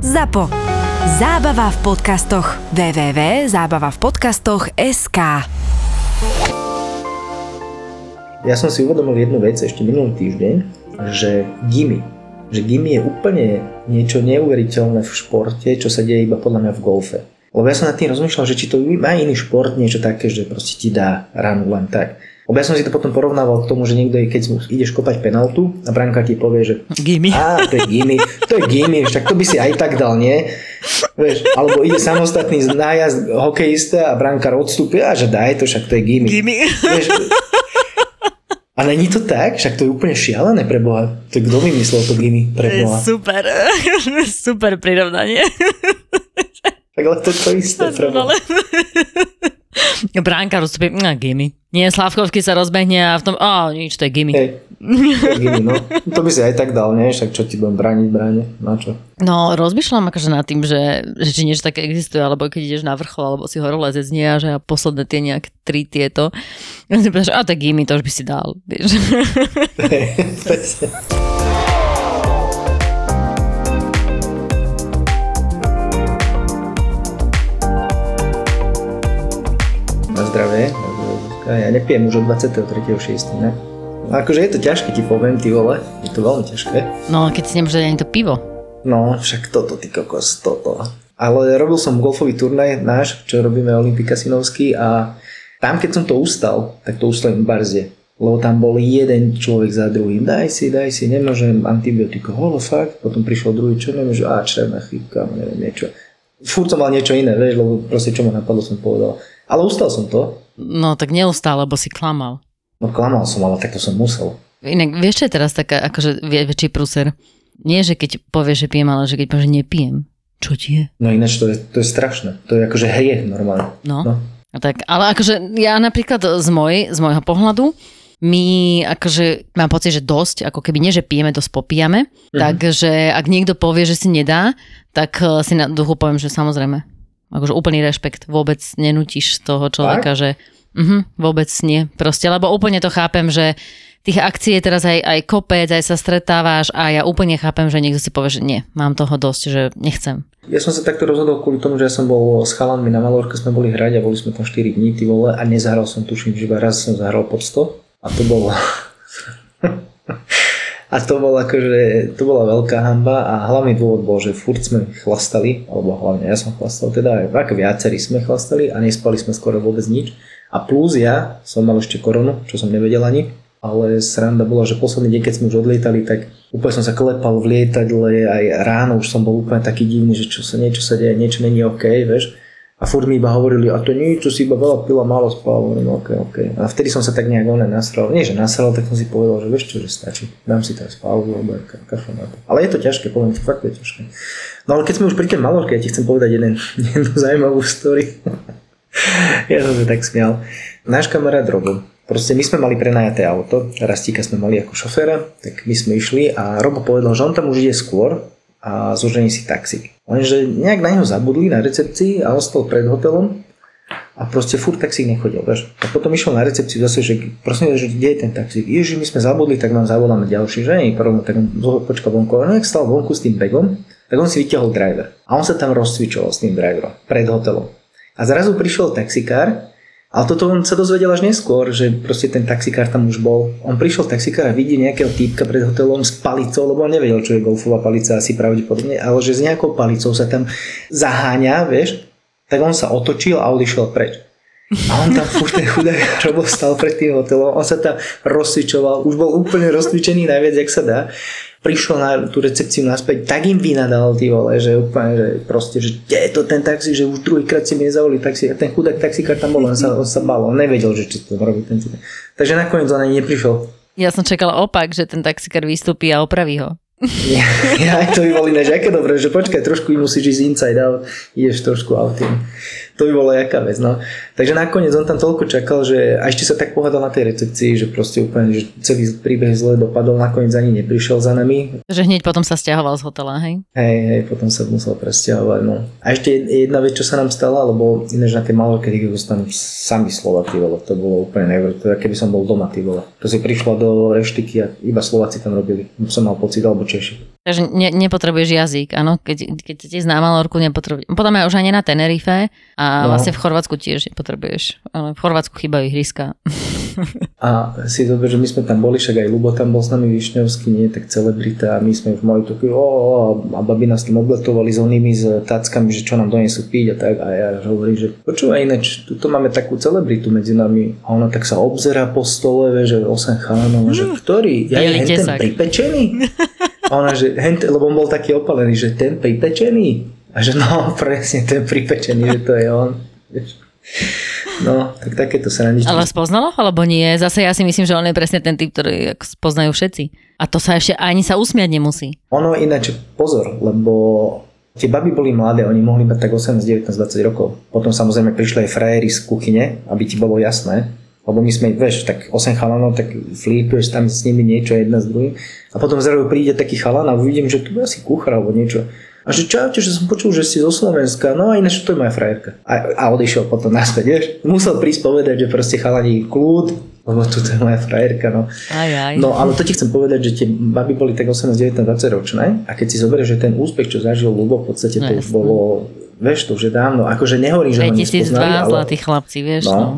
ZAPO. Zábava v podcastoch. www.zábavavpodcastoch.sk Ja som si uvedomil jednu vec ešte minulý týždeň, že Gimmy, že Gimmy je úplne niečo neuveriteľné v športe, čo sa deje iba podľa mňa v golfe. Lebo ja som nad tým rozmýšľal, že či to má iný šport, niečo také, že proste ti dá ranu len tak. Lebo ja som si to potom porovnával k tomu, že niekto, keď ideš kopať penaltu a branka ti povie, že Gimme. Á, to je gimme, to je gimme, však to by si aj tak dal, nie? Vieš, alebo ide samostatný nájazd hokejista a brankár odstúpi a že daj to, však to je gimme. Gimme. Vieš, a není to tak? Však to je úplne šialené pre Boha. To kto vymyslel to To pre Boha? super, super prirovnanie. Tak ale to je to isté Boha. Ale... Bránka rozstupí, no gimme. Nie, Slavkovský sa rozbehne a v tom, a nič, to je gimme. Hej, no. To by si aj tak dal, nie? Však čo ti budem brániť bráne? Na čo? No, rozmýšľam akože nad tým, že, že či niečo také existuje, alebo keď ideš na vrchol, alebo si horolezec nie a že a posledné tie nejak tri tieto. A si povieš, a tak gimme, to už by si dal, vieš. Hej, zdravie. Ja nepijem už od 23.6. Ne? No akože je to ťažké, ti poviem, ty vole. Je to veľmi ťažké. No, keď si nemôže dať ani to pivo. No, však toto, ty kokos, toto. Ale robil som golfový turnaj náš, čo robíme Olympika Sinovský a tam, keď som to ustal, tak to ustal v barzie. Lebo tam bol jeden človek za druhým. Daj si, daj si, nemôžem antibiotika. Holo, fakt. Potom prišiel druhý, čo nemôžem, a črevná chýbka, neviem, niečo. Fúr som mal niečo iné, vieš, lebo proste čo ma napadlo, som povedal. Ale ustal som to. No, tak neustále, lebo si klamal. No klamal som, ale tak to som musel. Inak, vieš, čo je teraz taká, akože väčší prúser? Nie, že keď povieš, že pijem, ale že keď povieš, že nepijem. Čo ti je? No ináč to je, to je strašné. To je akože hriech normálne. No. No. Tak, ale akože ja napríklad z, môj, z môjho pohľadu, my akože mám pocit, že dosť, ako keby nie, že pijeme, dosť popijame, Mhm. takže ak niekto povie, že si nedá, tak eh, si na duchu poviem, že samozrejme. Akože úplný rešpekt, vôbec nenútiš toho človeka, že uh vôbec nie. Proste, lebo úplne to chápem, že tých akcií je teraz aj, aj kopec, aj sa stretávaš a ja úplne chápem, že niekto si povie, že nie, mám toho dosť, že nechcem. Ja som sa takto rozhodol kvôli tomu, že ja som bol s chalanmi na Malorke, sme boli hrať a boli sme tam 4 dní, ty vole, a nezahral som, tuším, že iba raz som zahral pod 100 a to bolo... a to bolo akože, to bola veľká hamba a hlavný dôvod bol, že furt sme chlastali, alebo hlavne ja som chlastal, teda ako viacerí sme chlastali a nespali sme skoro vôbec nič. A plus ja som mal ešte koronu, čo som nevedel ani, ale sranda bola, že posledný deň, keď sme už odlietali, tak úplne som sa klepal v lietadle, aj ráno už som bol úplne taký divný, že čo sa, niečo sa deje, niečo není OK, vieš. A furt mi iba hovorili, a to nie, čo si iba veľa pila, málo spal, hovorím, OK, OK. A vtedy som sa tak nejak oné nasral, nie že nasral, tak som si povedal, že vieš čo, že stačí, dám si teraz pauzu, alebo ka- kašľam na to. Ale je to ťažké, poviem ti, fakt je ťažké. No ale keď sme už pri tej Malorke, ja ti chcem povedať jeden, jednu zaujímavú story. ja som sa tak smial. Náš kamarát Robo, proste my sme mali prenajaté auto, Rastíka sme mali ako šoféra, tak my sme išli a Robo povedal, že on tam už ide skôr a zožení si taxík. Lenže nejak na neho zabudli na recepcii a ostal pred hotelom a proste furt taxík nechodil, vieš. A potom išiel na recepciu zase, že prosím, že kde je ten taxík? Ježi, my sme zabudli, tak vám zavoláme ďalší, že nie, prvom, tak počkal vonku. A on stal vonku s tým bagom, tak on si vyťahol driver. A on sa tam rozcvičoval s tým driverom pred hotelom. A zrazu prišiel taxikár, ale toto on sa dozvedel až neskôr, že proste ten taxikár tam už bol. On prišiel taxikár a vidí nejakého týpka pred hotelom s palicou, lebo on nevedel, čo je golfová palica asi pravdepodobne, ale že s nejakou palicou sa tam zaháňa, vieš, tak on sa otočil a odišiel preč. A on tam furt ten chudák Robo stal pred tým hotelom, on sa tam rozcvičoval, už bol úplne rozcvičený najviac, jak sa dá. Prišiel na tú recepciu naspäť, tak im vynadal, ty vole, že úplne, že proste, že kde je to ten taxi, že už druhýkrát si mi nezavolí taxi a ten chudák taxikár tam bol, on sa, on sa bál, on nevedel, že čo to robí ten chudák. Takže nakoniec on ani neprišiel. Ja som čakala opak, že ten taxikár vystúpi a opraví ho. Ja, ja to by bolo ináč, aké dobré, že počkaj, trošku musíš ísť inside out, ideš trošku outing. To by bolo jaká vec, no. Takže nakoniec on tam toľko čakal, že a ešte sa tak pohádal na tej recepcii, že proste úplne, že celý príbeh zle dopadol, nakoniec ani neprišiel za nami. Že hneď potom sa stiahoval z hotela, hej? Hej, hej, potom sa musel presťahovať, no. A ešte jedna vec, čo sa nám stala, lebo ináč na tej malorke, zostanú sami Slováky, vole, to bolo úplne neuveriteľné, keby som bol doma, ty vole. To si prišla do reštiky a iba Slováci tam robili, som mal pocit, alebo Češi. Takže ne, nepotrebuješ jazyk, áno, keď, keď ti známa Lorku, nepotrebuješ. Potom aj už ani na Tenerife a no. vlastne v Chorvátsku tiež nepotrebuješ, ale v Chorvátsku chýbajú ihriska. A si zober, že my sme tam boli, však aj Lubo tam bol s nami Višňovský, nie tak celebrita a my sme už mali taký, o, o, a babi nás tam obletovali s onými s tackami, že čo nám donesú piť a tak a ja hovorím, že počúvaj ináč, tu máme takú celebritu medzi nami a ona tak sa obzerá po stole, že 8 chalanov, že ktorý? Ja je ten pripečený? A ona, že hen, lebo on bol taký opalený, že ten pripečený. A že no, presne, ten pripečený, že to je on. No, tak takéto sa na nič... Ale spoznalo, alebo nie? Zase ja si myslím, že on je presne ten typ, ktorý spoznajú všetci. A to sa ešte ani sa usmiať nemusí. Ono ináč, pozor, lebo tie baby boli mladé, oni mohli mať tak 18, 19, 20 rokov. Potom samozrejme prišli aj frajery z kuchyne, aby ti bolo jasné. Lebo my sme, vieš, tak 8 chalanov, tak flipuješ tam s nimi niečo jedna z druhým. A potom zrazu príde taký chalan a uvidím, že tu je asi kuchra alebo niečo. A že čaute, že som počul, že ste zo Slovenska, no a ináč to je moja frajerka. A, a odišiel potom naspäť, vieš. Musel prísť povedať, že proste chalani kľud, lebo tu je moja frajerka, no. Aj, aj. No ale to ti chcem povedať, že tie baby boli tak 18, 19, 20 ročné a keď si zoberieš, že ten úspech, čo zažil Lubo, v podstate to no, už bolo, vieš, to už je dávno, akože nehovorím, že ho nespoznali, ale... zlatí chlapci, vieš, no. no.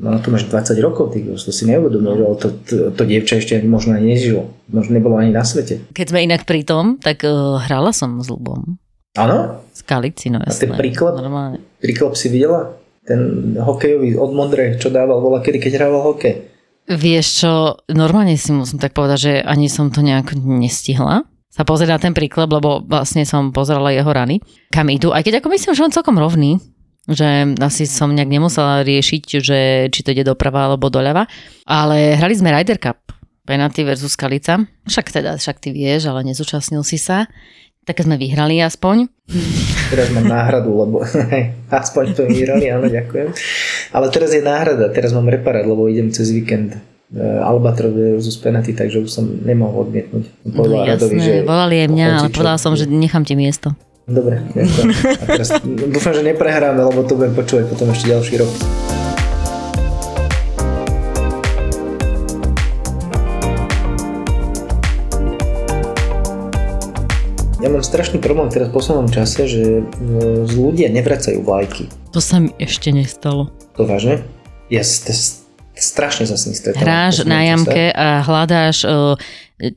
No tu máš 20 rokov, ty to si neuvedomil, že to, to, to dievča ešte možno ani nežilo. Možno nebolo ani na svete. Keď sme inak pri tom, tak uh, hrala som s Lubom. Áno? S Kalici, no jasné. A ten príklad, normálne. príklad si videla? Ten hokejový od Modre, čo dával, bola kedy, keď hrával hokej. Vieš čo, normálne si musím tak povedať, že ani som to nejak nestihla sa pozrieť na ten príklad, lebo vlastne som pozerala jeho rany, kam idú. Aj keď ako myslím, že on celkom rovný, že asi som nejak nemusela riešiť, že či to ide doprava alebo doľava. Ale hrali sme Ryder Cup, penalty versus Kalica. Však teda, však ty vieš, ale nezúčastnil si sa. Tak sme vyhrali aspoň. Teraz mám náhradu, lebo aspoň to vyhrali, áno, ďakujem. Ale teraz je náhrada, teraz mám reparát, lebo idem cez víkend e, Albatross versus penalty, takže už som nemohol odmietnúť. no, jasné, Radovi, že volali aj mňa, ale povedal som, že nechám ti miesto. Dobre, ďakujem. A teraz dúfam, že neprehráme, lebo to budem počúvať potom ešte ďalší rok. Ja mám strašný problém teraz v poslednom čase, že e, z ľudia nevracajú vlajky. To sa mi ešte nestalo. To vážne? Ja strašne sa s ním stretávam. Hráš na jamke a hľadáš uh,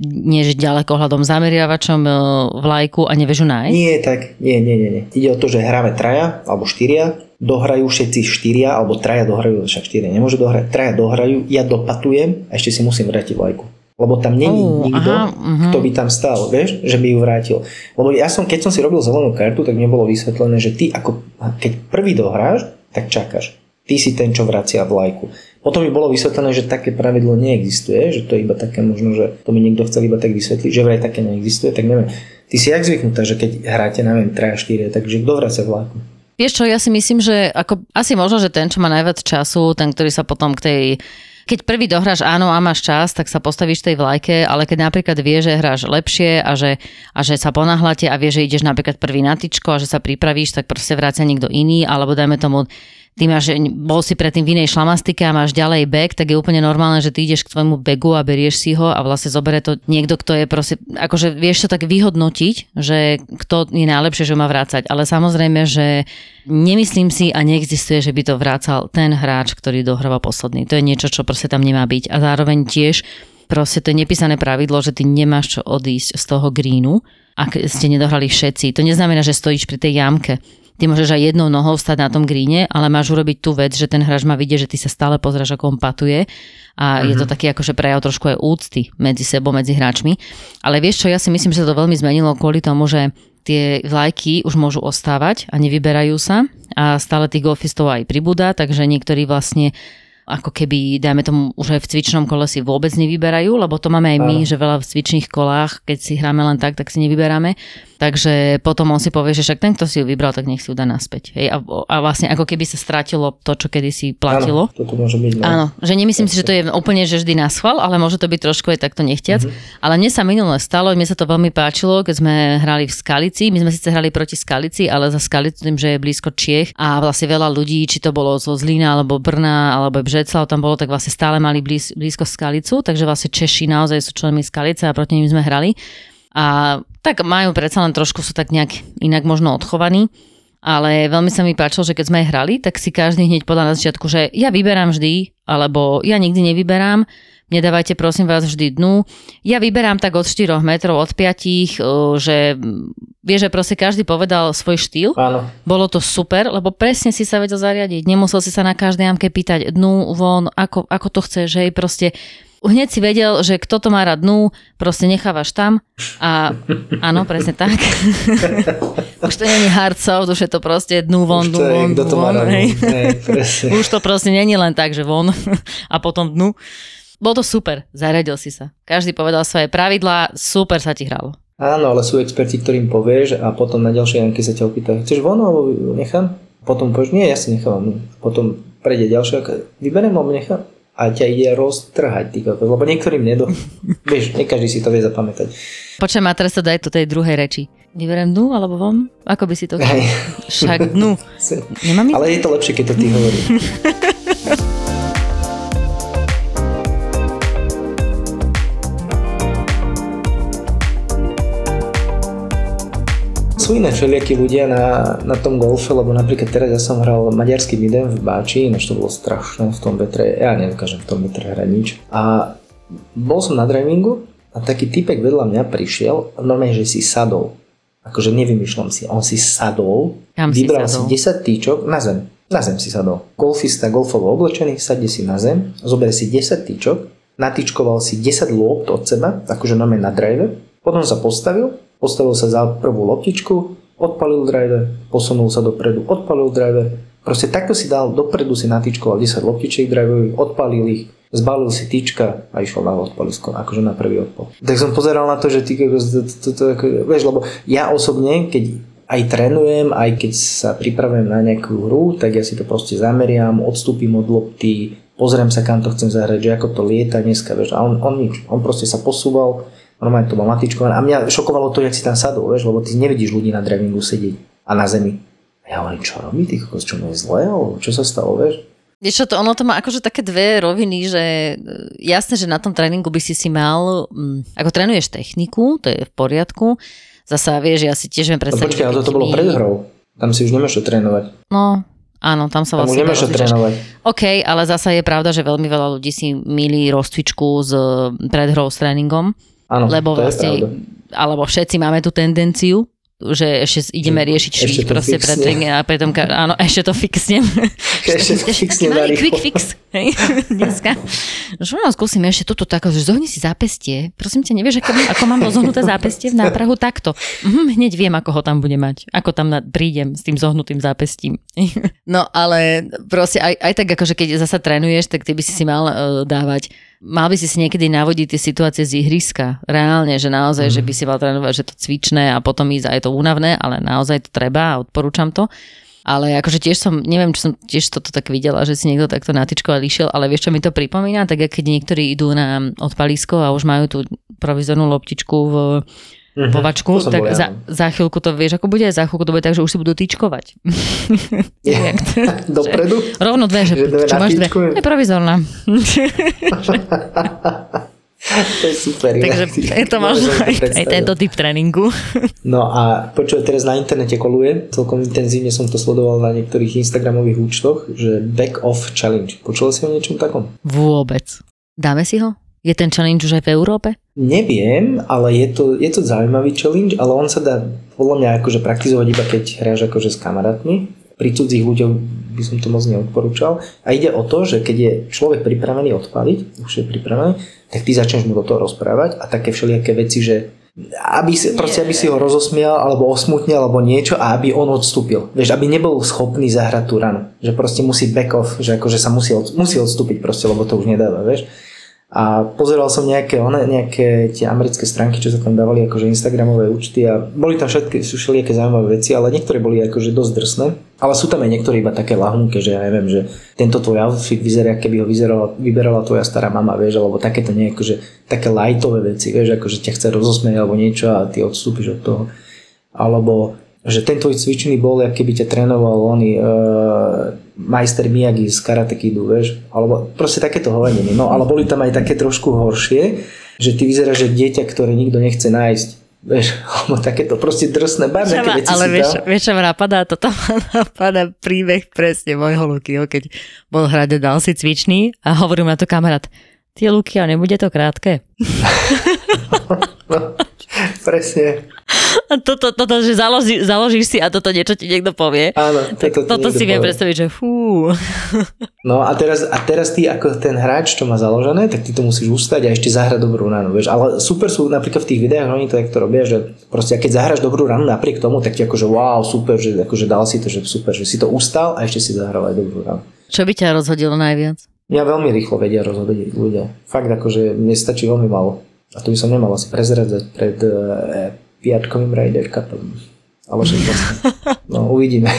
než ďaleko hľadom zameriavačom uh, vlajku a nevieš ju nájsť? Nie, tak, nie, nie, nie, nie. Ide o to, že hráme traja alebo štyria, dohrajú všetci štyria, alebo traja dohrajú, však štyria nemôžu dohrať, traja dohrajú, ja dopatujem a ešte si musím vrátiť vlajku. Lebo tam není oh, nikto, aha, uh-huh. kto by tam stál, vieš, že by ju vrátil. Lebo ja som, keď som si robil zelenú kartu, tak mne bolo vysvetlené, že ty ako, keď prvý dohráš, tak čakáš. Ty si ten, čo vracia vlajku. Potom mi bolo vysvetlené, že také pravidlo neexistuje, že to je iba také možno, že to mi niekto chcel iba tak vysvetliť, že vraj také neexistuje, tak neviem. Ty si jak zvyknutá, že keď hráte, neviem, 3 a 4, takže kto vracia vláku? Vieš čo, ja si myslím, že ako, asi možno, že ten, čo má najviac času, ten, ktorý sa potom k tej keď prvý dohráš áno a máš čas, tak sa postavíš tej vlajke, ale keď napríklad vie, že hráš lepšie a že, a že sa ponáhľate a vie, že ideš napríklad prvý na tyčko a že sa pripravíš, tak proste vrácia niekto iný, alebo dajme tomu ty máš, bol si predtým v inej šlamastike a máš ďalej bag, tak je úplne normálne, že ty ideš k tvojmu bagu a berieš si ho a vlastne zobere to niekto, kto je proste, akože vieš to tak vyhodnotiť, že kto je najlepšie, že má vrácať. Ale samozrejme, že nemyslím si a neexistuje, že by to vrácal ten hráč, ktorý dohráva posledný. To je niečo, čo proste tam nemá byť. A zároveň tiež proste to je nepísané pravidlo, že ty nemáš čo odísť z toho greenu, ak ste nedohrali všetci. To neznamená, že stojíš pri tej jamke Ty môžeš aj jednou nohou stať na tom gríne, ale máš urobiť tú vec, že ten hráč má vidieť, že ty sa stále pozráš, ako on patuje a uh-huh. je to mhm. taký akože prejav trošku aj úcty medzi sebou, medzi hráčmi. Ale vieš čo, ja si myslím, že sa to veľmi zmenilo kvôli tomu, že tie vlajky už môžu ostávať a nevyberajú sa a stále tých golfistov aj pribúda, takže niektorí vlastne ako keby, dajme tomu, už aj v cvičnom kole si vôbec nevyberajú, lebo to máme aj my, že veľa v cvičných kolách, keď si hráme len tak, tak si nevyberáme. Takže potom on si povie, že však ten, kto si ju vybral, tak nech si ju dá naspäť. Hej? A, a vlastne ako keby sa strátilo to, čo kedysi platilo. Áno, toto môže byť. No. Áno, že nemyslím si, že to je úplne že vždy na schvál, ale môže to byť trošku aj takto nechtiac. Mm-hmm. Ale mne sa minule stalo, mne sa to veľmi páčilo, keď sme hrali v Skalici. My sme síce hrali proti Skalici, ale za Skalicu tým, že je blízko Čiech a vlastne veľa ľudí, či to bolo zo Zlína alebo Brna alebo Břeclav, tam bolo, tak vlastne stále mali blíz, blízko Skalicu, takže vlastne Češi naozaj sú členmi Skalice a proti ním sme hrali. A tak majú predsa len trošku, sú tak nejak inak možno odchovaní. Ale veľmi sa mi páčilo, že keď sme aj hrali, tak si každý hneď povedal na začiatku, že ja vyberám vždy, alebo ja nikdy nevyberám, nedávajte prosím vás vždy dnu. Ja vyberám tak od 4 metrov, od 5, že vie, že proste každý povedal svoj štýl. Áno. Bolo to super, lebo presne si sa vedel zariadiť. Nemusel si sa na každej jamke pýtať dnu, von, ako, ako to chceš, že proste hneď si vedel, že kto to má rád dnu, proste nechávaš tam a áno, presne tak. už to není hard soft, už je to proste dnu von, dnu von, dnu von. Hej. Hej, už to proste není len tak, že von a potom dnu. Bolo to super, zariadil si sa. Každý povedal svoje pravidlá, super sa ti hralo. Áno, ale sú experti, ktorým povieš a potom na ďalšej janke sa ťa opýtajú, chceš von alebo nechám? Potom povieš, nie, ja si nechávam. Potom prejde ďalšia, vyberiem alebo nechám? A ťa ide roztrhať, ty kokos, lebo niektorým nedo... Vieš, nie každý si to vie zapamätať. Počujem, a teraz sa daj do tej druhej reči. Vyberiem dnu alebo von? Ako by si to chcel? Však dnu. Nemám Ale je to lepšie, keď to ty hovoríš. sú iné všelijakí ľudia na, na tom golfe, lebo napríklad teraz ja som hral maďarský midem v Báči, ináč to bolo strašné v tom vetre, ja nedokážem v tom vetre hrať nič. A bol som na drivingu a taký typek vedľa mňa prišiel, normálne, že si sadol. Akože nevymýšľam si, on si sadol, Kam vybral si, si 10 týčok na zem. Na zem si sadol. Golfista golfovo oblečený, sadne si na zem, zoberie si 10 týčok, natýčkoval si 10 lôpt od seba, akože normálne na drive, potom sa postavil, postavil sa za prvú loptičku, odpalil driver, posunul sa dopredu, odpalil driver. Proste takto si dal, dopredu si natýčkoval 10 loptičiek driverových, odpalil ich, zbalil si tyčka a išiel na odpalisko, akože na prvý odpal. Tak som pozeral na to, že ty, vieš, lebo ja osobne, keď aj trénujem, aj keď sa pripravujem na nejakú hru, tak ja si to proste zameriam, odstúpim od lopty, pozriem sa, kam to chcem zahrať, že ako to lieta dneska, vieš, a on, on nič, on proste sa posúval, normálne to bol matičkované. A mňa šokovalo to, jak si tam sadol, vieš, lebo ty nevidíš ľudí na drivingu sedieť a na zemi. A ja hovorím, čo robí, ty kokos, čo mu je alebo čo sa stalo, vieš? Vieš čo, to, ono to má akože také dve roviny, že e, jasné, že na tom tréningu by si si mal, mm, ako trénuješ techniku, to je v poriadku, zasa vieš, ja si tiež viem predstaviť. No počkaj, ale toto bolo pred hrou. Tam si už čo trénovať. No, Áno, tam sa vlastne... Tam trénovať. OK, ale zasa je pravda, že veľmi veľa ľudí si milí rozcvičku s predhrou s tréningom. Áno, lebo to vlastne, alebo všetci máme tú tendenciu, že ešte ideme riešiť švih proste pred a potom, áno, ešte to fixnem. ešte to fixnem malý quick fix, hej, dneska. Že no, skúsime ešte toto tako, že zohni si zápestie. Prosím ťa, nevieš, ako, ako mám zohnuté zápestie v náprahu takto. Mhm, hneď viem, ako ho tam bude mať. Ako tam na, prídem s tým zohnutým zápestím. no ale proste aj, aj tak, akože keď zasa trénuješ, tak ty by si si mal uh, dávať mal by si si niekedy navodiť tie situácie z ihriska. Reálne, že naozaj, mm. že mhm. by si mal trénovať, že to cvičné a potom ísť a je to únavné, ale naozaj to treba a odporúčam to. Ale akože tiež som, neviem, či som tiež toto tak videla, že si niekto takto natýčkoval išiel, ale vieš, čo mi to pripomína? Tak keď niektorí idú na odpalisko a už majú tú provizornú loptičku v mm-hmm, povačku, tak ja. za, za chvíľku to vieš, ako bude, za chvíľku to bude tak, že už si budú týčkovať. Yeah. Dopredu? Rovno dve, že, že dve čo máš dve? Je provizorná. to je super. Takže je to možno aj, aj tento typ tréningu. No a počuj, teraz na internete koluje, celkom intenzívne som to sledoval na niektorých Instagramových účtoch, že back off challenge. Počul si o niečom takom? Vôbec. Dáme si ho? Je ten challenge už aj v Európe? Neviem, ale je to, je to zaujímavý challenge, ale on sa dá podľa mňa akože praktizovať iba keď hráš akože s kamarátmi. Pri cudzích ľuďoch by som to moc neodporúčal. A ide o to, že keď je človek pripravený odpaliť, už je pripravený, tak ty začneš mu do toho rozprávať a také všelijaké veci, že aby si, proste, aby si ho rozosmial alebo osmutnil alebo niečo a aby on odstúpil. Vieš, aby nebol schopný zahrať tú ranu. Že proste musí back off, že akože sa musí, od, musí odstúpiť proste, lebo to už nedáva, vieš. A pozeral som nejaké, one, nejaké tie americké stránky, čo sa tam dávali akože Instagramové účty a boli tam všetky, sú všelijaké zaujímavé veci, ale niektoré boli akože dosť drsné. Ale sú tam aj niektoré iba také lahunke, že ja neviem, že tento tvoj outfit vyzerá, keby ho vyzerala, vyberala tvoja stará mama, vieš, alebo takéto nie, akože také lightové veci, vieš, akože ťa chce rozosmieť alebo niečo a ty odstúpiš od toho. Alebo že ten tvoj cvičný bol, keby ťa trénoval oný uh, majster Miyagi z Karate Kidu, vieš, alebo proste takéto hoveniny. No ale boli tam aj také trošku horšie, že ty vyzeráš, že dieťa, ktoré nikto nechce nájsť. Vieš, alebo takéto proste drsné, Čo ma, veci ale vieš, tam. vieš, čo ma napadá? Toto ma napadá príbeh presne môjho Lukyho, keď bol hrať a dal si cvičný a hovorím na to kamarát, tie Luky, a nebude to krátke? No, presne. A toto, toto že založí, založíš si a toto niečo ti niekto povie. Áno, Tak toto toto si viem predstaviť, že fú. No a teraz, a teraz ty ako ten hráč, čo má založené, tak ty to musíš ustať a ešte zahrať dobrú ranu, vieš. Ale super sú napríklad v tých videách, oni to takto robia, že proste keď zahráš dobrú ranu napriek tomu, tak ti akože wow, super, že akože dal si to, že super, že si to ustal a ešte si zahral aj dobrú ranu. Čo by ťa rozhodilo najviac? Mňa veľmi rýchlo vedia rozhodať ľudia. Fakt akože mne stačí veľmi málo. A to by som nemal asi prezradzať pred uh, piatkovým Ryder Cupom. Ale však vlastne. No uvidíme.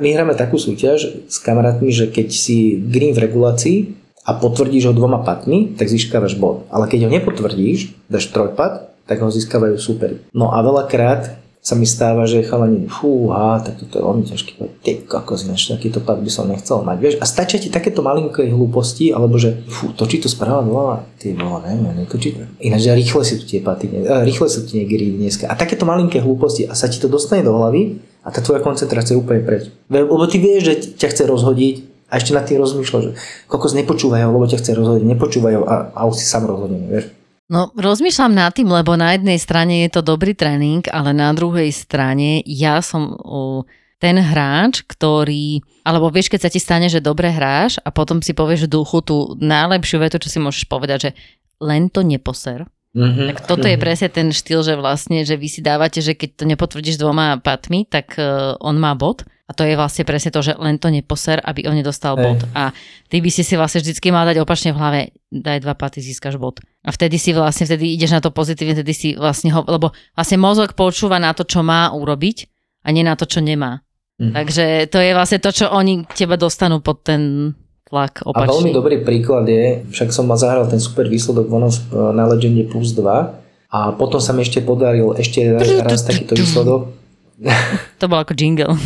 My hráme takú súťaž s kamarátmi, že keď si green v regulácii a potvrdíš ho dvoma patmi, tak získavaš bod. Ale keď ho nepotvrdíš, dáš trojpat, tak ho získavajú super. No a veľakrát sa mi stáva, že chalani, fúha, tak toto je veľmi ťažké. Ty kokos, ináč takýto pad by som nechcel mať. Vieš, a stačia ti takéto malinké hlúposti, alebo že fú, točí to správa dole, ty vole, neviem, netočí to. Ináč že rýchle si tu tie paty, eh, rýchle sú ti niekedy dneska. A takéto malinké hlúposti a sa ti to dostane do hlavy a tá tvoja koncentrácia je úplne preč. Lebo ty vieš, že ťa chce rozhodiť a ešte nad tým rozmýšľaš, že kokos nepočúvaj ho, lebo ťa chce rozhodiť, nepočúvaj ho a, a už si sám rozhodený, vieš. No, rozmýšľam nad tým, lebo na jednej strane je to dobrý tréning, ale na druhej strane ja som uh, ten hráč, ktorý, alebo vieš, keď sa ti stane, že dobre hráš a potom si povieš v duchu tú najlepšiu vetu, čo si môžeš povedať, že len to neposer. Mm-hmm. Tak toto je presne ten štýl, že vlastne, že vy si dávate, že keď to nepotvrdíš dvoma patmi, tak uh, on má bod. A to je vlastne presne to, že len to neposer, aby on nedostal Hej. bod. A ty by si si vlastne vždycky mal dať opačne v hlave, daj dva paty, získaš bod. A vtedy si vlastne, vtedy ideš na to pozitívne, vtedy si vlastne ho, lebo vlastne mozog počúva na to, čo má urobiť a nie na to, čo nemá. Mhm. Takže to je vlastne to, čo oni teba dostanú pod ten tlak A veľmi opačný. dobrý príklad je, však som ma zahral ten super výsledok vonov v- na Legende plus 2 a potom sa mi ešte podaril ešte raz takýto výsledok. To bol ako jingle.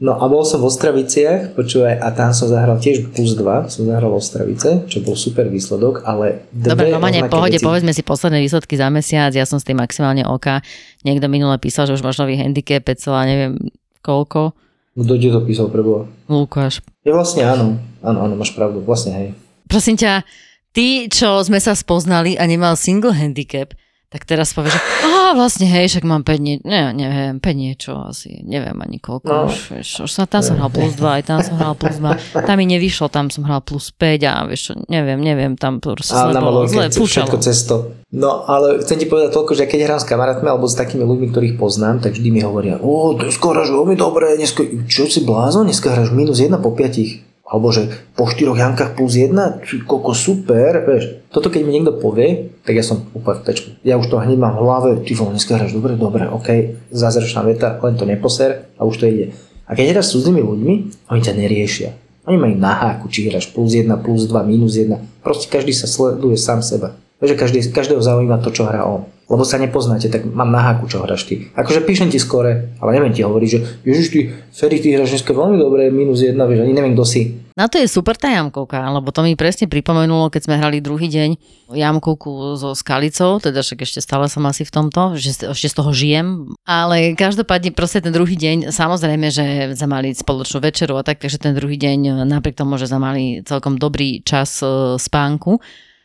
No a bol som v Ostraviciach, počúvaj, a tam som zahral tiež plus 2, som zahral v Ostravice, čo bol super výsledok, ale Dobre, no rovnaké pohode, veci. povedzme si posledné výsledky za mesiac, ja som s tým maximálne oka. Niekto minule písal, že už máš nový handicap, 5, neviem koľko. Kto ti to písal preboha? Lukáš. Je vlastne áno, áno, áno, máš pravdu, vlastne hej. Prosím ťa, ty, čo sme sa spoznali a nemal single handicap, tak teraz povieš, že á, vlastne hej, však mám 5 nie, ne, neviem, 5 niečo asi, neviem ani koľko, No. už, vieš, už som, tam som hral plus 2, aj tam som hral plus 2, tam mi nevyšlo, tam som hral plus 5 a vieš čo, neviem, neviem, tam proste na bolo, zle púšalo. cesto. No ale chcem ti povedať toľko, že keď hrám s kamarátmi alebo s takými ľuďmi, ktorých poznám, tak vždy mi hovoria, o, dneska hráš veľmi dobre, dneska, čo si blázon, dneska hráš minus 1 po 5. Alebo že po 4 jankách plus 1, či koko super, vieš. Toto keď mi niekto povie, tak ja som úplne v pečku. Ja už to hneď mám v hlave, ty vole, dneska hráš dobre, dobre, ok, zázračná veta, len to neposer a už to ide. A keď hráš s cudzými ľuďmi, oni ťa neriešia. Oni majú na háku, či hráš plus 1, plus 2, minus 1. Proste každý sa sleduje sám seba. Vieš, že každý, každého zaujíma to, čo hrá on. Lebo sa nepoznáte, tak mám na háku, čo hráš ty. Akože píšem ti skore, ale neviem ti hovoriť, že Ježiš, ty, Ferry, ty hráš dneska veľmi dobre, minus 1, vieš, ani neviem, kto si. Na to je super tá jamkovka, lebo to mi presne pripomenulo, keď sme hrali druhý deň jamkovku so Skalicou, teda však ešte stále som asi v tomto, že ešte z toho žijem, ale každopádne proste ten druhý deň, samozrejme, že sme mali spoločnú večeru a tak, takže ten druhý deň, napriek tomu, že sme mali celkom dobrý čas e, spánku,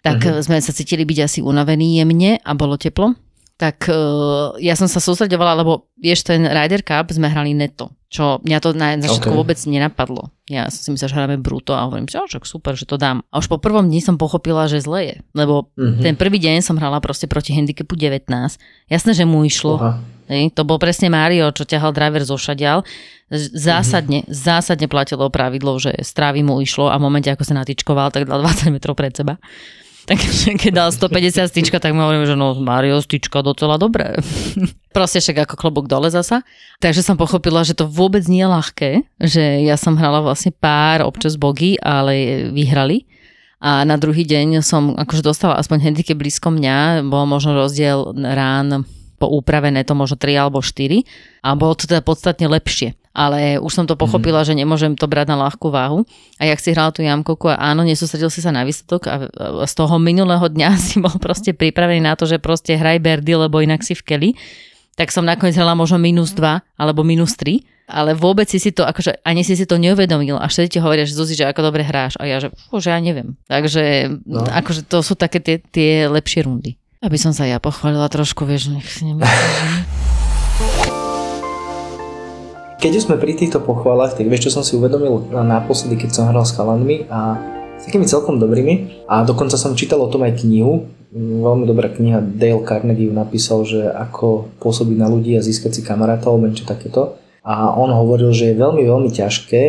tak Mhm. sme sa cítili byť asi unavení jemne a bolo teplo. Tak e, ja som sa sústredovala, lebo vieš, ten Ryder Cup sme hrali neto, čo mňa to na začiatku Ok. vôbec nenapadlo. Ja som si myslela, že hráme bruto a hovorím "Á, však super, že to dám. A už po prvom dni som pochopila, že zle je, lebo Mhm. ten prvý deň som hrala proste proti handicapu 19. Jasné, že mu išlo. Aha. To bol presne Mario, čo ťahal driver zo šadial. Zásadne, zásadne platilo pravidlo, že strávy mu išlo a v momente, ako sa natýčkoval, tak dal 20 metrov pred seba. Takže keď dal 150 styčka, tak mu hovorím, že no Mario styčka docela dobré. Proste však ako klobúk dole zasa. Takže som pochopila, že to vôbec nie je ľahké, že ja som hrala vlastne pár, občas bogy, ale vyhrali. A na druhý deň som akože dostala aspoň handicap blízko mňa, bol možno rozdiel rán po úprave neto možno 3 alebo 4 a bolo to teda podstatne lepšie. Ale už som to pochopila, mm. že nemôžem to brať na ľahkú váhu. A jak si hral tú jamkovku a áno, nesústredil si sa na výsledok a z toho minulého dňa si bol proste pripravený na to, že proste hraj berdy, lebo inak si v keli. tak som nakoniec hrala možno minus 2 alebo minus 3, ale vôbec si si to, akože ani si si to neuvedomil. A všetci ti hovoria, že Zuzi, že ako dobre hráš. A ja, že, fú, že ja neviem. Takže no. akože to sú také tie, tie lepšie rundy. Aby som sa ja pochválila trošku, vieš, nech si nemyslím. Keď sme pri týchto pochválach, tak vieš, čo som si uvedomil naposledy, keď som hral s chalanmi a s takými celkom dobrými a dokonca som čítal o tom aj knihu, veľmi dobrá kniha, Dale Carnegie napísal, že ako pôsobiť na ľudí a získať si kamarátov, alebo takéto. A on hovoril, že je veľmi, veľmi ťažké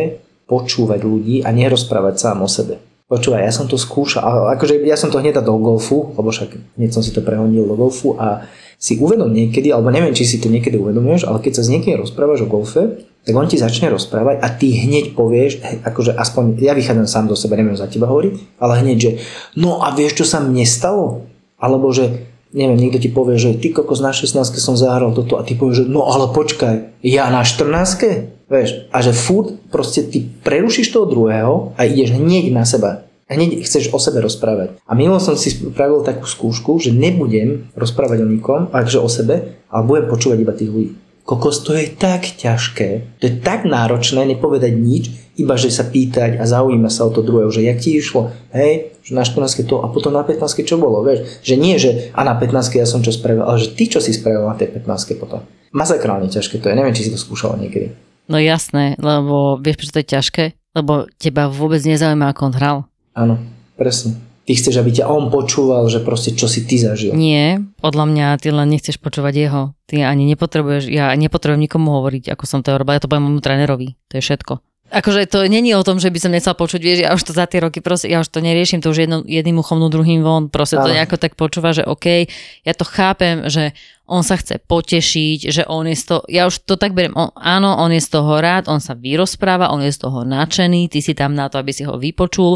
počúvať ľudí a nerozprávať sám o sebe. Počúvaj, ja som to skúšal, akože ja som to hneď do golfu, lebo však hneď som si to prehodil do golfu a si uvedom niekedy, alebo neviem, či si to niekedy uvedomuješ, ale keď sa s niekým rozprávaš o golfe, tak on ti začne rozprávať a ty hneď povieš, akože aspoň ja vychádzam sám do seba, neviem za teba hovoriť, ale hneď, že no a vieš, čo sa mne stalo? Alebo že, neviem, niekto ti povie, že ty kokos na 16 som zahral toto a ty povieš, že no ale počkaj, ja na 14 Vieš, a že furt proste ty prerušíš toho druhého a ideš hneď na seba. Hneď chceš o sebe rozprávať. A mimo som si spravil takú skúšku, že nebudem rozprávať o nikom, akže o sebe, ale budem počúvať iba tých ľudí. Kokos, to je tak ťažké, to je tak náročné nepovedať nič, iba že sa pýtať a zaujíma sa o to druhého, že jak ti išlo, hej, že na 14 to a potom na 15 čo bolo, vieš, že nie, že a na 15 ja som čo spravil, ale že ty čo si spravil na tej 15 potom. Masakrálne ťažké to je, neviem, či si to skúšala niekedy. No jasné, lebo vieš, prečo to je ťažké? Lebo teba vôbec nezaujíma, ako on hral. Áno, presne. Ty chceš, aby ťa on počúval, že proste čo si ty zažil. Nie, podľa mňa ty len nechceš počúvať jeho. Ty ani nepotrebuješ, ja nepotrebujem nikomu hovoriť, ako som to robil, ja to poviem môjmu trénerovi. To je všetko. Akože to není o tom, že by som nechcel počuť, vieš, ja už to za tie roky proste, ja už to neriešim, to už jedno, jedným uchom, no druhým von, proste to nejako tak počúva, že OK, ja to chápem, že on sa chce potešiť, že on je z toho, ja už to tak beriem, on, áno, on je z toho rád, on sa vyrozpráva, on je z toho nadšený, ty si tam na to, aby si ho vypočul,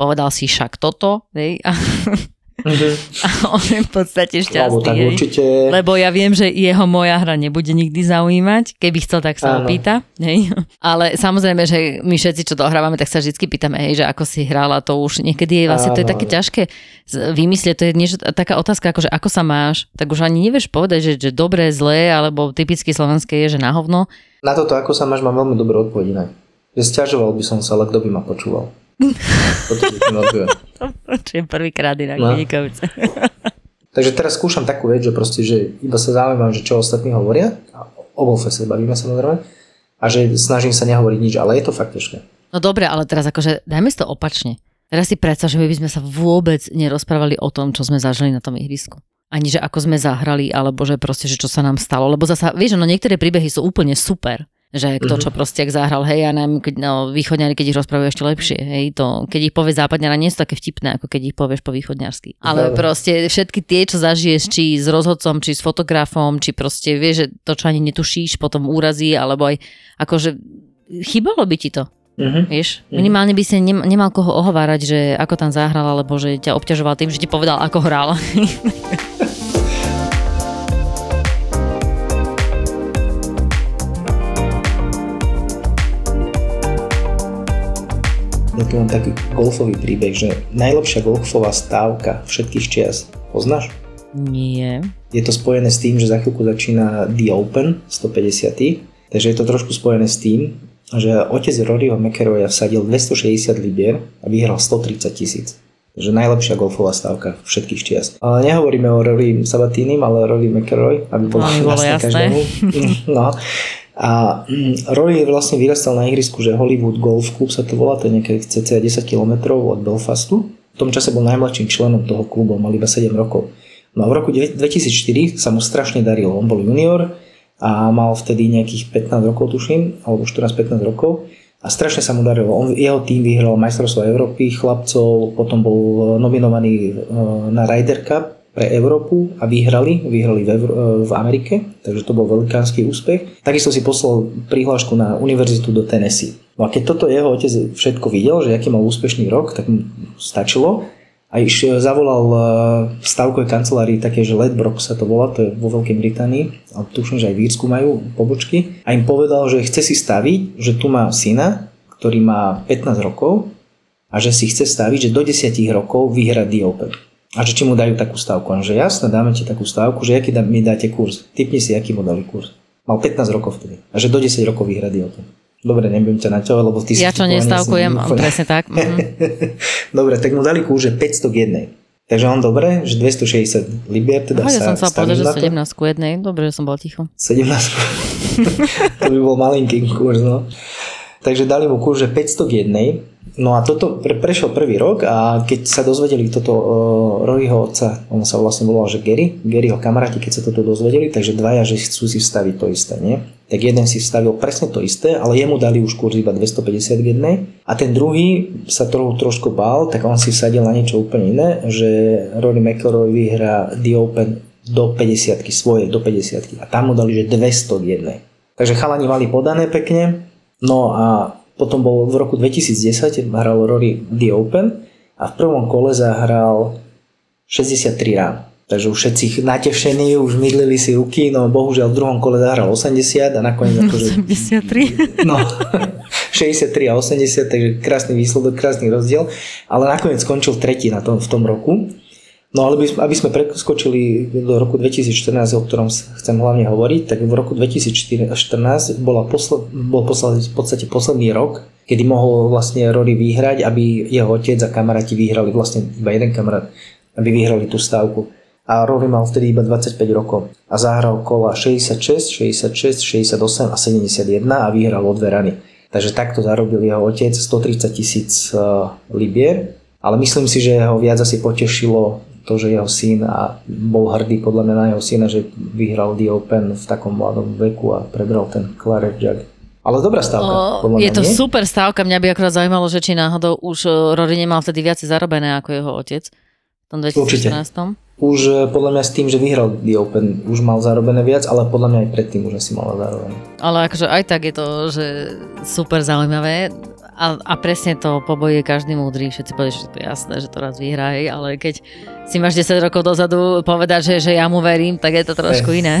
povedal si však toto, hej, a, uh-huh. a on je v podstate šťastný, tak hej, určite... lebo ja viem, že jeho moja hra nebude nikdy zaujímať, keby chcel, tak sa opýta, hej, ale samozrejme, že my všetci, čo dohrávame, tak sa vždy pýtame, hej, že ako si hrala, to už niekedy je vlastne, to je také ťažké vymyslieť, to je niečo, taká otázka, ako, že ako sa máš, tak už ani nevieš povedať, že, že dobré, zlé, alebo typicky slovenské je, že na hovno. Na toto, ako sa máš, mám veľmi dobrú odpoveď. Že stiažoval by som sa, ale kto by ma počúval. To počujem prvýkrát inak, no. Takže teraz skúšam takú vec, že proste, že iba sa zaujímam, že čo ostatní hovoria, o golfe sa bavíme samozrejme, a že snažím sa nehovoriť nič, ale je to fakt ťažké. No dobre, ale teraz akože dajme si to opačne. Teraz si predstav, že my by sme sa vôbec nerozprávali o tom, čo sme zažili na tom ihrisku. Ani že ako sme zahrali, alebo že proste, že čo sa nám stalo. Lebo zasa, vieš, no niektoré príbehy sú úplne super že kto mhm. čo proste ak zahral, hej, ja neviem, keď, no, východňari, keď ich rozprávajú ešte lepšie, hej, to, keď ich povie západňara, nie sú také vtipné, ako keď ich povieš po východňarsky. Ale proste všetky tie, čo zažiješ, či s rozhodcom, či s fotografom, či proste vieš, že to, čo ani netušíš, potom úrazí, alebo aj akože chýbalo by ti to. Uh-huh. Vieš, mhm. minimálne by si nemal koho ohovárať, že ako tam zahral, alebo že ťa obťažoval tým, že ti povedal, ako hral. tu len taký golfový príbeh, že najlepšia golfová stávka všetkých čias. Poznáš? Nie. Je to spojené s tým, že za chvíľku začína The Open 150. Takže je to trošku spojené s tým, že otec Roryho McIlroya vsadil 260 libier a vyhral 130 tisíc. Takže najlepšia golfová stávka všetkých čias. Ale nehovoríme o Rory Sabatínim, ale Rory McIlroy, aby bolo, no, jasné každému. No. A mm, Rory vlastne vyrastal na ihrisku, že Hollywood Golf Club sa to volá, to je nejaké cca 10 km od Belfastu. V tom čase bol najmladším členom toho klubu, mal iba 7 rokov. No a v roku 2004 sa mu strašne darilo. On bol junior a mal vtedy nejakých 15 rokov, tuším, alebo 14-15 rokov. A strašne sa mu darilo. On, jeho tým vyhral majstrovstvo Európy chlapcov, potom bol nominovaný e, na Ryder Cup pre Európu a vyhrali, vyhrali v, Evro- v Amerike, takže to bol velikánsky úspech. Takisto si poslal prihlášku na univerzitu do Tennessee. No a keď toto jeho otec všetko videl, že aký mal úspešný rok, tak mu stačilo a iš zavolal e, v stavkovej kancelárii také, že Ledbrock sa to volá, to je vo Veľkej Británii, a tuším, že aj v Írsku majú pobočky, a im povedal, že chce si staviť, že tu má syna, ktorý má 15 rokov a že si chce staviť, že do 10 rokov vyhra The Open. A že či mu dajú takú stávku. On že jasne, dáme ti takú stávku, že aký mi dáte kurz. Typni si, aký mu dali kurz. Mal 15 rokov vtedy. A že do 10 rokov vyhradí o tom. Dobre, nebudem ťa naťahovať, lebo ty Ja čo si- presne tak. Mhm. dobre, tak mu dali kurz, že 500 k jednej. Takže on dobre, že 260 libier, teda Aha, ja sa som sa povedať, že na to. 17 ku jednej. Dobre, že som bol ticho. 17. to by bol malinký kurz, no. Takže dali mu kurz, že 500 k jednej. No a toto pre, prešiel prvý rok a keď sa dozvedeli toto uh, Roryho otca, on sa vlastne volal, že Gary, Garyho kamaráti, keď sa toto dozvedeli, takže dvaja, že chcú si vstaviť to isté, nie? Tak jeden si vstavil presne to isté, ale jemu dali už kurz iba 250 k jednej a ten druhý sa trochu trošku bál, tak on si vsadil na niečo úplne iné, že Rory McIlroy vyhrá The Open do 50 svoje, do 50 a tam mu dali, že 200 k jednej. Takže chalani mali podané pekne, no a potom bol v roku 2010, hral Rory The Open a v prvom kole zahral 63 rán. Takže už všetci natešení, už mydlili si ruky, no bohužiaľ v druhom kole zahral 80 a nakoniec akože 53. No, 63 a 80, takže krásny výsledok, krásny rozdiel, ale nakoniec skončil tretí na tom, v tom roku. No ale aby sme preskočili do roku 2014, o ktorom chcem hlavne hovoriť, tak v roku 2014 bola posled, bol posled, v podstate posledný rok, kedy mohol vlastne Rory vyhrať, aby jeho otec a kamaráti vyhrali, vlastne iba jeden kamarát, aby vyhrali tú stávku. A Rory mal vtedy iba 25 rokov a zahral kola 66, 66, 68 a 71 a vyhral o dve rany. Takže takto zarobil jeho otec 130 tisíc uh, libier, ale myslím si, že ho viac asi potešilo to, že jeho syn a bol hrdý podľa mňa na jeho syna, že vyhral The Open v takom mladom veku a prebral ten Claret Jug. Ale dobrá stávka, O, podľa je mňa, to nie? super stávka, mňa by akorát zaujímalo, že či náhodou už e, Rory nemal vtedy viacej zarobené ako jeho otec v tom 2014. Už eh, podľa mňa s tým, že vyhral The Open, už mal zarobené viac, ale podľa mňa aj predtým už asi mal zarobené. Ale akože aj tak je to, že super zaujímavé a, a presne to po boji je každý múdry, všetci povedia, že to je jasné, že to raz vyhrá, hej, ale keď si máš 10 rokov dozadu povedať, že, že ja mu verím, tak je to trošku iné.